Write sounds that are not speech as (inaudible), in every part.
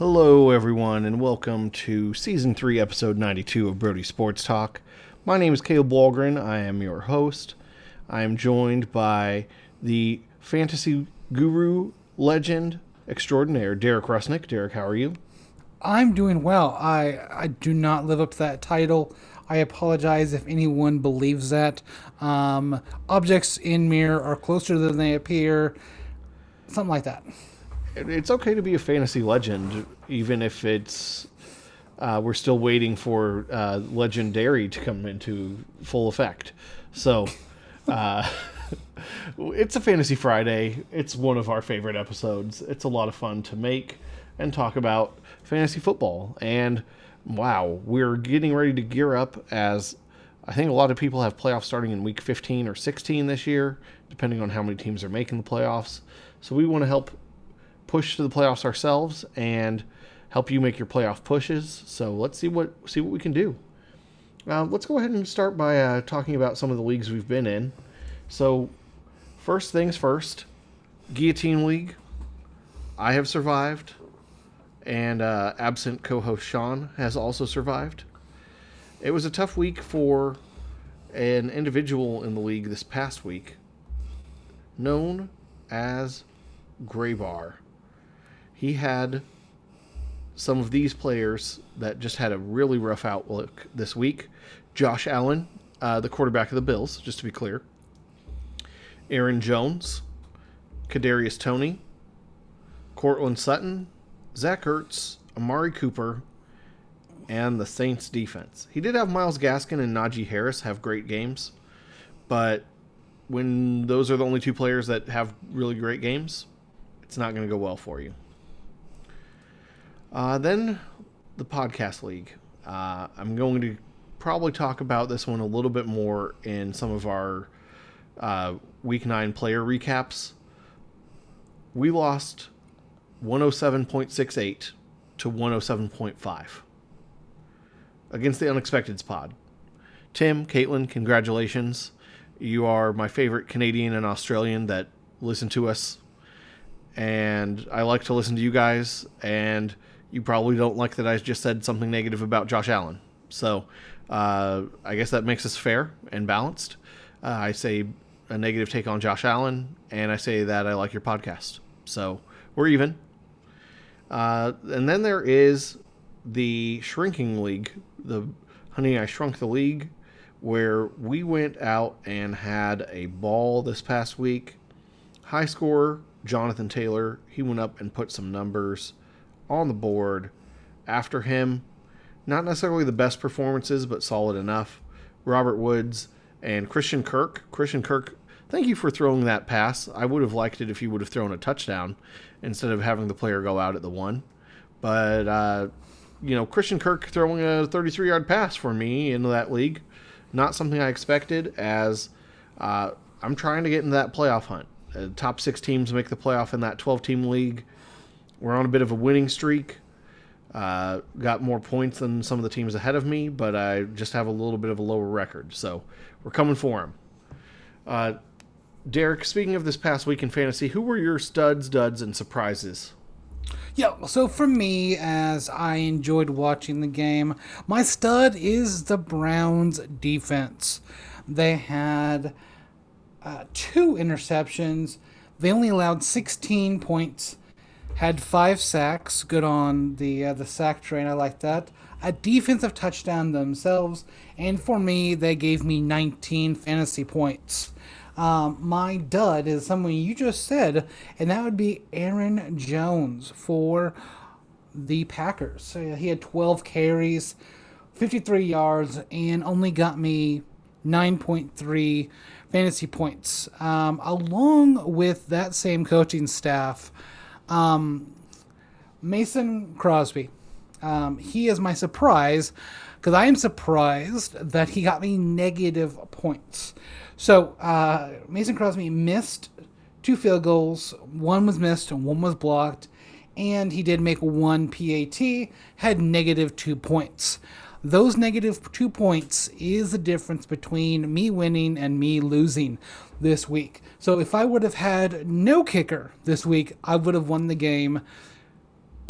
Hello, everyone, and welcome to Season 3, Episode 92 of Brody Sports Talk. My name is Caleb Walgren. I am your host. I am joined by the fantasy guru, legend extraordinaire, Derek Rusnick. Derek, how are you? I'm doing well. I, I do not live up to that title. I apologize if anyone believes that. Um, objects in mirror are closer than they appear. Something like that. It's okay to be a fantasy legend, even if it's uh, we're still waiting for uh, legendary to come into full effect. So, uh, (laughs) it's a fantasy Friday. It's one of our favorite episodes. It's a lot of fun to make and talk about fantasy football. And wow, we're getting ready to gear up as I think a lot of people have playoffs starting in week 15 or 16 this year, depending on how many teams are making the playoffs. So we want to help push to the playoffs ourselves and help you make your playoff pushes. So let's see what see what we can do. Uh, let's go ahead and start by uh, talking about some of the leagues we've been in. So first things first, Guillotine League. I have survived and uh, absent co host Sean has also survived. It was a tough week for an individual in the league this past week known as Graybar. He had some of these players that just had a really rough outlook this week. Josh Allen, uh, the quarterback of the Bills, just to be clear. Aaron Jones, Kadarius Toney, Courtland Sutton, Zach Ertz, Amari Cooper, and the Saints defense. He did have Myles Gaskin and Najee Harris have great games, but when those are the only two players that have really great games, it's not going to go well for you. Uh, then the podcast league. Uh, I'm going to probably talk about this one a little bit more in some of our uh, week nine player recaps. We lost 107.68 to 107.5 against the Unexpected Pod. Tim, Caitlin, congratulations. You are my favorite Canadian and Australian that listen to us. And I like to listen to you guys. And you probably don't like that I just said something negative about Josh Allen. So uh, I guess that makes us fair and balanced. Uh, I say a negative take on Josh Allen, and I say that I like your podcast. So we're even. Uh, and then there is the Shrinking League, the Honey I Shrunk the League, where we went out and had a ball this past week. High scorer, Jonathan Taylor, he went up and put some numbers on the board. After him, not necessarily the best performances, but solid enough. Robert Woods and Christian Kirk. Christian Kirk, thank you for throwing that pass. I would have liked it if you would have thrown a touchdown instead of having the player go out at the one. But, uh, you know, Christian Kirk throwing a 33 yard pass for me into that league, not something I expected as uh, I'm trying to get into that playoff hunt. Uh, top six teams make the playoff in that 12 team league. We're on a bit of a winning streak. Uh, got more points than some of the teams ahead of me, but I just have a little bit of a lower record. So we're coming for him. Uh, Derek, speaking of this past week in fantasy, who were your studs, duds, and surprises? Yeah, so for me, as I enjoyed watching the game, my stud is the Browns defense. They had uh, two interceptions, they only allowed 16 points, had five sacks, good on the, uh, the sack train, I like that. A defensive touchdown themselves, and for me, they gave me 19 fantasy points. Um, my dud is someone you just said, and that would be Aaron Jones for the Packers. So he had 12 carries, 53 yards, and only got me 9.3 fantasy points. Um, along with that same coaching staff, um, Mason Crosby. Um, he is my surprise because I am surprised that he got me negative points. So uh, Mason Crosby missed two field goals. One was missed and one was blocked. And he did make one PAT, had negative two points. Those negative two points is the difference between me winning and me losing this week. So if I would have had no kicker this week, I would have won the game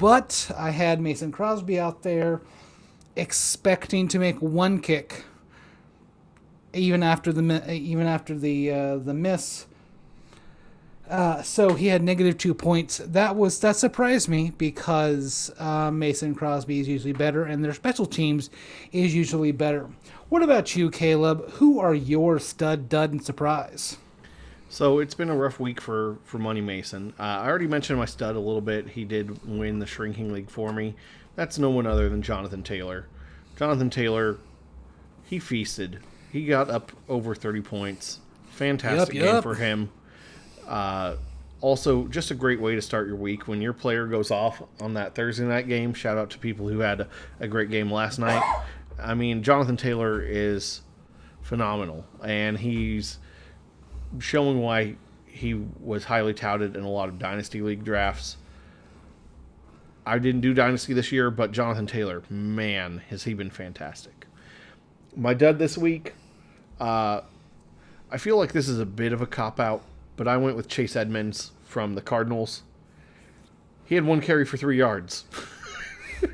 but I had Mason Crosby out there expecting to make one kick even after the even after the uh, the miss. Uh, so he had negative two points. That was that surprised me because uh, Mason Crosby is usually better, and their special teams is usually better. What about you, Caleb? Who are your stud, dud, and surprise? So it's been a rough week for for Money Mason. Uh, I already mentioned my stud a little bit. He did win the shrinking league for me. That's no one other than Jonathan Taylor. Jonathan Taylor, he feasted. He got up over 30 points. Fantastic Yep, game for him. Uh, also, just a great way to start your week when your player goes off on that Thursday night game. Shout out to people who had a, a great game last night. I mean, Jonathan Taylor is phenomenal, and he's showing why he was highly touted in a lot of dynasty league drafts. I didn't do dynasty this year, but Jonathan Taylor, man, has he been fantastic. My dud this week, uh, I feel like this is a bit of a cop out, but I went with Chase Edmonds from the Cardinals. He had one carry for three yards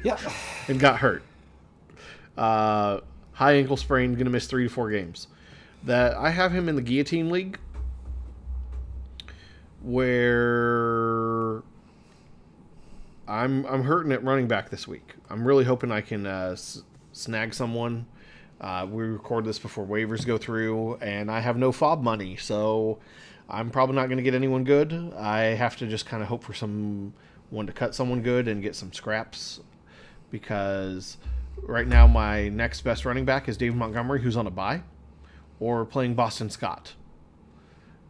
Yeah, (laughs) and got hurt. Uh, high ankle sprain, going to miss three to four games. That I have him in the guillotine league, where I'm I'm hurting at running back this week. I'm really hoping I can uh, s- snag someone. Uh, we record this before waivers go through, and I have no FAAB money, so I'm probably not going to get anyone good. I have to just kind of hope for someone to cut someone good and get some scraps because right now my next best running back is David Montgomery, who's on a bye, or playing Boston Scott.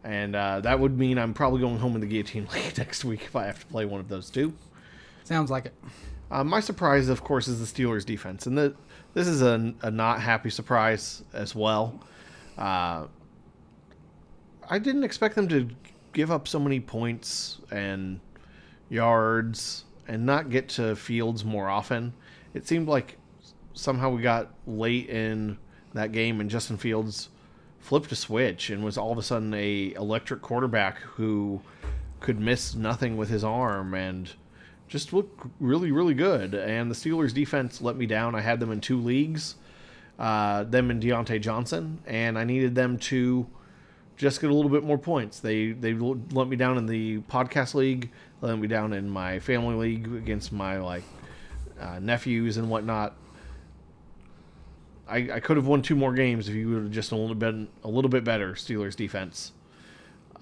And uh, that would mean I'm probably going home in the guillotine (laughs) league next week if I have to play one of those two. sounds like it. Uh, my surprise, of course, is the Steelers' defense, and the, this is a, a not happy surprise as well. Uh, I didn't expect them to give up so many points and yards and not get to Fields more often. It seemed like somehow we got late in that game and Justin Fields flipped a switch and was all of a sudden a electric quarterback who could miss nothing with his arm and just look really really good. And the Steelers defense let me down. I had them in two leagues, uh, them and Diontae Johnson, and I needed them to just get a little bit more points. They they let me down in the podcast league, let me down in my family league against my like uh, nephews and whatnot. I, I could have won two more games if you would have just a little bit a little bit better Steelers defense.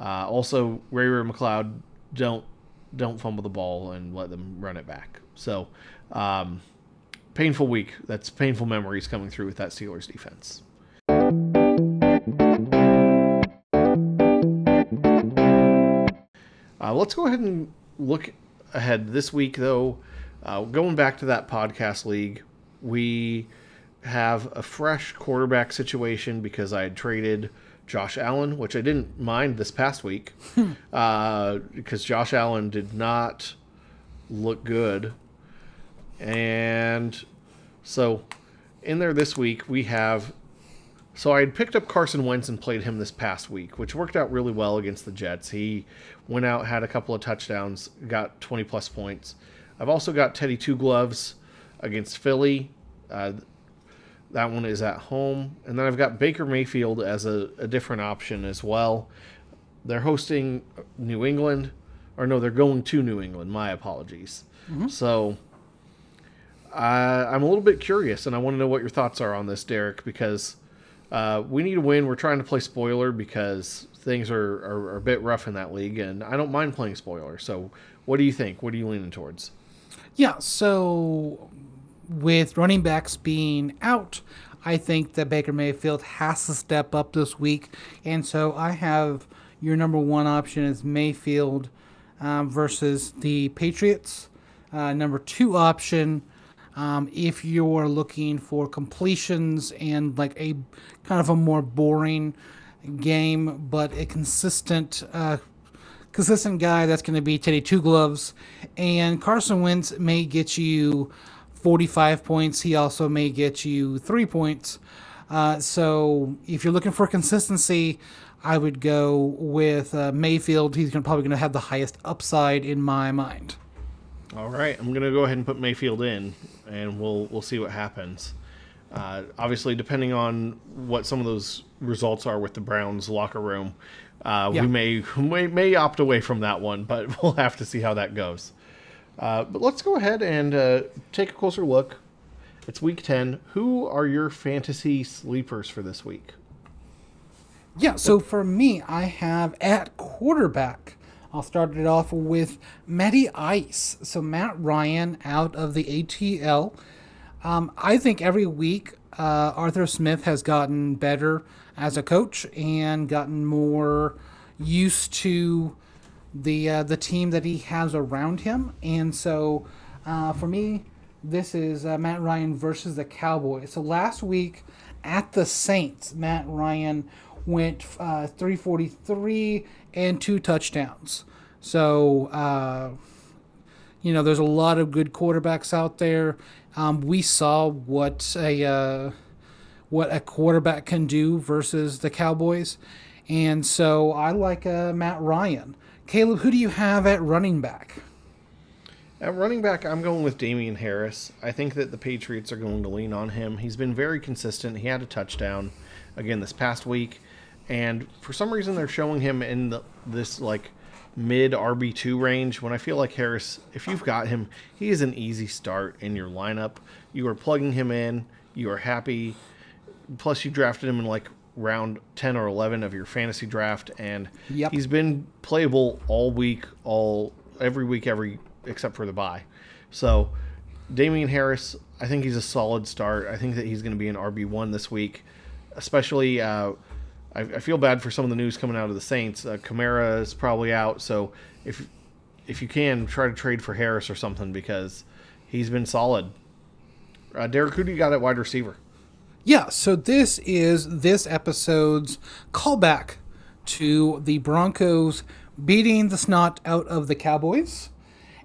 Uh, also, Ray Ray McCloud don't don't fumble the ball and let them run it back. So, um, painful week. That's painful memories coming through with that Steelers defense. Uh, let's go ahead and look ahead this week, though. Uh, going back to that podcast league, we have a fresh quarterback situation because I had traded Josh Allen, which I didn't mind this past week (laughs) uh, because Josh Allen did not look good. And so in there this week, we have so I had picked up Carson Wentz and played him this past week, which worked out really well against the Jets. He went out, had a couple of touchdowns, got 20 plus points. I've also got Teddy Two Gloves against Philly. Uh, that one is at home. And then I've got Baker Mayfield as a, a different option as well. They're hosting New England, or no, they're going to New England. My apologies. So uh, I'm a little bit curious, and I want to know what your thoughts are on this, Derek, because uh, we need a win. We're trying to play spoiler because things are, are, are a bit rough in that league, and I don't mind playing spoiler. So, what do you think? What are you leaning towards? Yeah, so with running backs being out, I think that Baker Mayfield has to step up this week. And so I have your number one option is Mayfield um, versus the Patriots. Uh, number two option, um, if you're looking for completions and like a kind of a more boring game, but a consistent uh, consistent guy that's going to be Teddy Two Gloves, and Carson Wentz may get you 45 points. He also may get you three points. Uh, so if you're looking for consistency, I would go with uh, Mayfield. He's gonna, probably going to have the highest upside in my mind. All right, I'm gonna go ahead and put Mayfield in, and we'll we'll see what happens. Uh, obviously, depending on what some of those results are with the Browns locker room, uh, Yeah. (laughs) we may, may may opt away from that one, but (laughs) we'll have to see how that goes. Uh, but let's go ahead and uh, take a closer look. It's week ten. Who are your fantasy sleepers for this week? Yeah, so for me, I have at quarterback. I'll start it off with Matty Ice. So Matt Ryan out of the ATL. Um, I think every week uh, Arthur Smith has gotten better as a coach and gotten more used to the uh, the team that he has around him. And so uh, for me, this is uh, Matt Ryan versus the Cowboys. So last week at the Saints, Matt Ryan went uh, 343 and two touchdowns. So, uh, you know, there's a lot of good quarterbacks out there. Um, we saw what a uh, what a quarterback can do versus the Cowboys, and so I like Matt Ryan. Caleb, who do you have at running back? At running back, I'm going with Damien Harris. I think that the Patriots are going to lean on him. He's been very consistent. He had a touchdown again this past week, and for some reason they're showing him in the, this like mid RB two range. When I feel like Harris, if you've got him, he is an easy start in your lineup. You are plugging him in. You are happy. Plus, you drafted him in like round 10 or 11 of your fantasy draft and Yep. he's been playable all week all every week every except for the bye. So Damien Harris I think he's a solid start. I think that he's going to be an RB1 this week especially uh, I, I feel bad for some of the news coming out of the Saints. Uh, Kamara is probably out so if if you can try to trade for Harris or something because he's been solid. Uh, Derek who do you got at wide receiver Yeah, so this is this episode's callback to the Broncos beating the snot out of the Cowboys.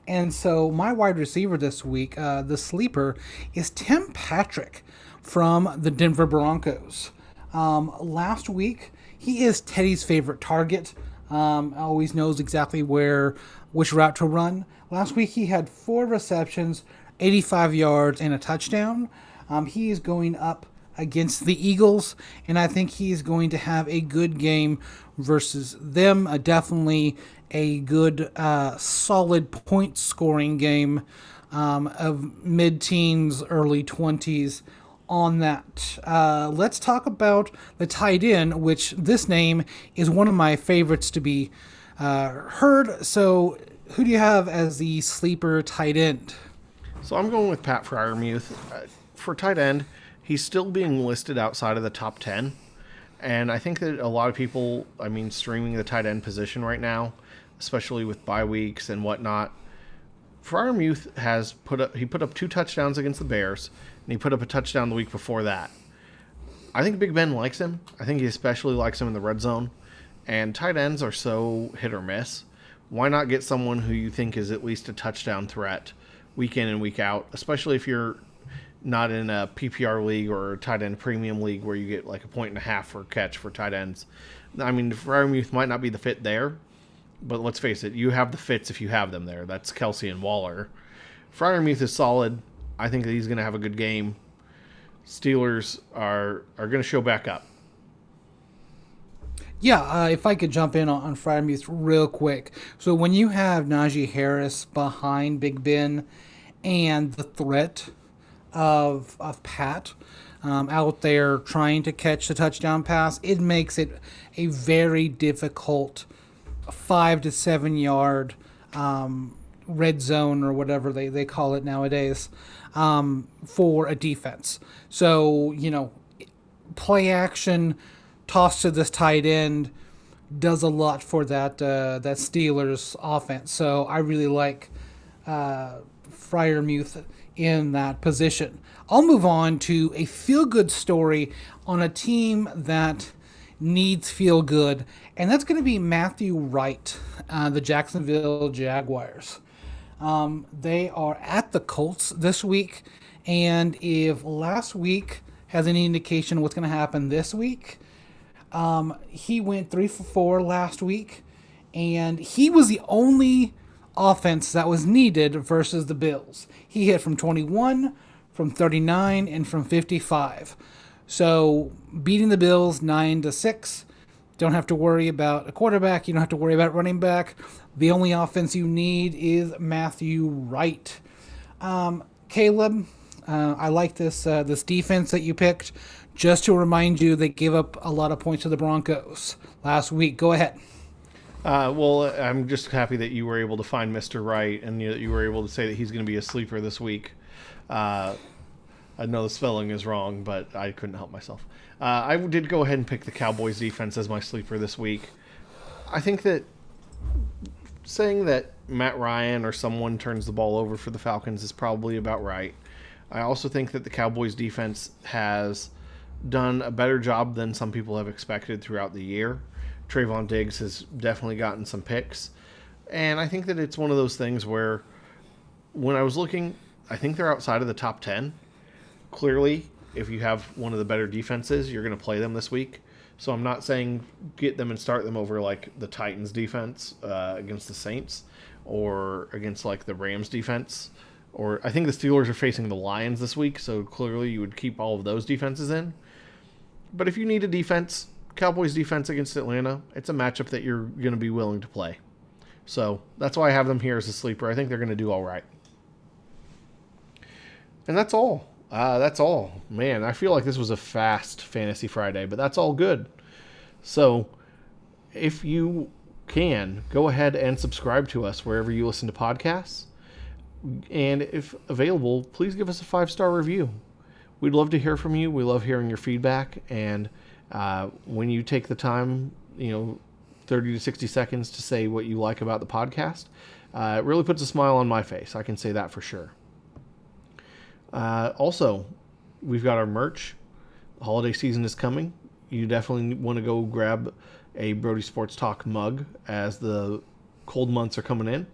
And so my wide receiver this week, uh, the sleeper, is Tim Patrick from the Denver Broncos. Um, last week, he is Teddy's favorite target. Um, always knows exactly where, which route to run. Last week, he had four receptions, 85 yards, and a touchdown. Um, he is going up against the Eagles, and I think he's going to have a good game versus them. Uh, definitely a good, uh, solid point scoring game um, of mid teens, early 20s on that. Uh, let's talk about the tight end, which this name is one of my favorites to be uh, heard. So, who do you have as the sleeper tight end? So I'm going with Pat Freiermuth. Uh, for tight end, he's still being listed outside of the top 10. And I think that a lot of people, I mean, streaming the tight end position right now, especially with bye weeks and whatnot. Freiermuth has put up, he put up two touchdowns against the Bears, and he put up a touchdown the week before that. I think Big Ben likes him. I think he especially likes him in the red zone. And tight ends are so hit or miss. Why not get someone who you think is at least a touchdown threat week in and week out, especially if you're not in a PPR league or tight end premium league where you get like a point and a half for catch for tight ends. I mean, Freiermuth might not be the fit there, but let's face it, you have the fits if you have them there. That's Kelce and Waller. Freiermuth is solid. I think that he's going to have a good game. Steelers are are going to show back up. Yeah, uh, if I could jump in on, on Freiermuth real quick. So when you have Najee Harris behind Big Ben and the threat of of Pat um, out there trying to catch the touchdown pass, it makes it a very difficult five to seven yard um, red zone or whatever they, they call it nowadays um, for a defense. So, you know, play action toss to this tight end does a lot for that uh, that Steelers offense. So I really like uh, Freiermuth in that position. I'll move on to a feel good story on a team that needs feel good, and that's going to be Matthew Wright, uh, the Jacksonville Jaguars. Um, they are at the Colts this week, and if last week has any indication what's going to happen this week, um, he went three for four last week, and he was the only offense that was needed versus the Bills. He hit from 21, from 39, and from 55. So beating the Bills 9 to 6. Don't have to worry about a quarterback. You don't have to worry about running back. The only offense you need is Matthew Wright. Um, Caleb, uh, I like this uh, this defense that you picked. Just to remind you, they gave up a lot of points to the Broncos last week. Go ahead. Uh, well, I'm just happy that you were able to find Mr. Right and you, you were able to say that he's going to be a sleeper this week. Uh, I know the spelling is wrong, but I couldn't help myself. Uh, I did go ahead and pick the Cowboys defense as my sleeper this week. I think that saying that Matt Ryan or someone turns the ball over for the Falcons is probably about right. I also think that the Cowboys defense has done a better job than some people have expected throughout the year. Trevon Diggs has definitely gotten some picks. And I think that it's one of those things where when I was looking, I think they're outside of the top 10. Clearly, if you have one of the better defenses, you're going to play them this week. So I'm not saying get them and start them over like the Titans defense uh, against the Saints or against like the Rams defense. Or I think the Steelers are facing the Lions this week, so clearly you would keep all of those defenses in. But if you need a defense, Cowboys defense against Atlanta, it's a matchup that you're going to be willing to play. So that's why I have them here as a sleeper. I think they're going to do all right. And that's all. Uh, that's all. Man, I feel like this was a fast Fantasy Friday, but that's all good. So if you can, go ahead and subscribe to us wherever you listen to podcasts. And if available, please give us a five star review. We'd love to hear from you. We love hearing your feedback. And uh, when you take the time, you know, 30 to 60 seconds to say what you like about the podcast, uh, it really puts a smile on my face. I can say that for sure. Uh, also, we've got our merch. The holiday season is coming. You definitely want to go grab a Brody Sports Talk mug as the cold months are coming in.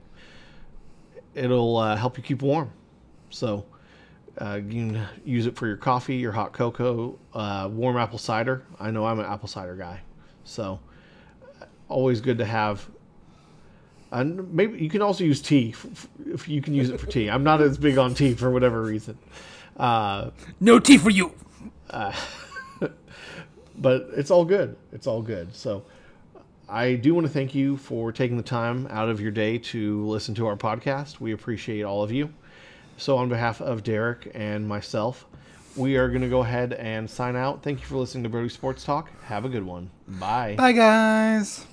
It'll uh, help you keep warm. So uh, you can use it for your coffee, your hot cocoa, uh, warm apple cider. I know I'm an apple cider guy, so always good to have. And maybe you can also use tea if you can use it for tea. I'm not as big on tea for whatever reason. Uh, no tea for you. (laughs) but it's all good. It's all good. So I do want to thank you for taking the time out of your day to listen to our podcast. We appreciate all of you. So, on behalf of Derek and myself, we are going to go ahead and sign out. Thank you for listening to Brody Sports Talk. Have a good one. Bye. Bye, guys.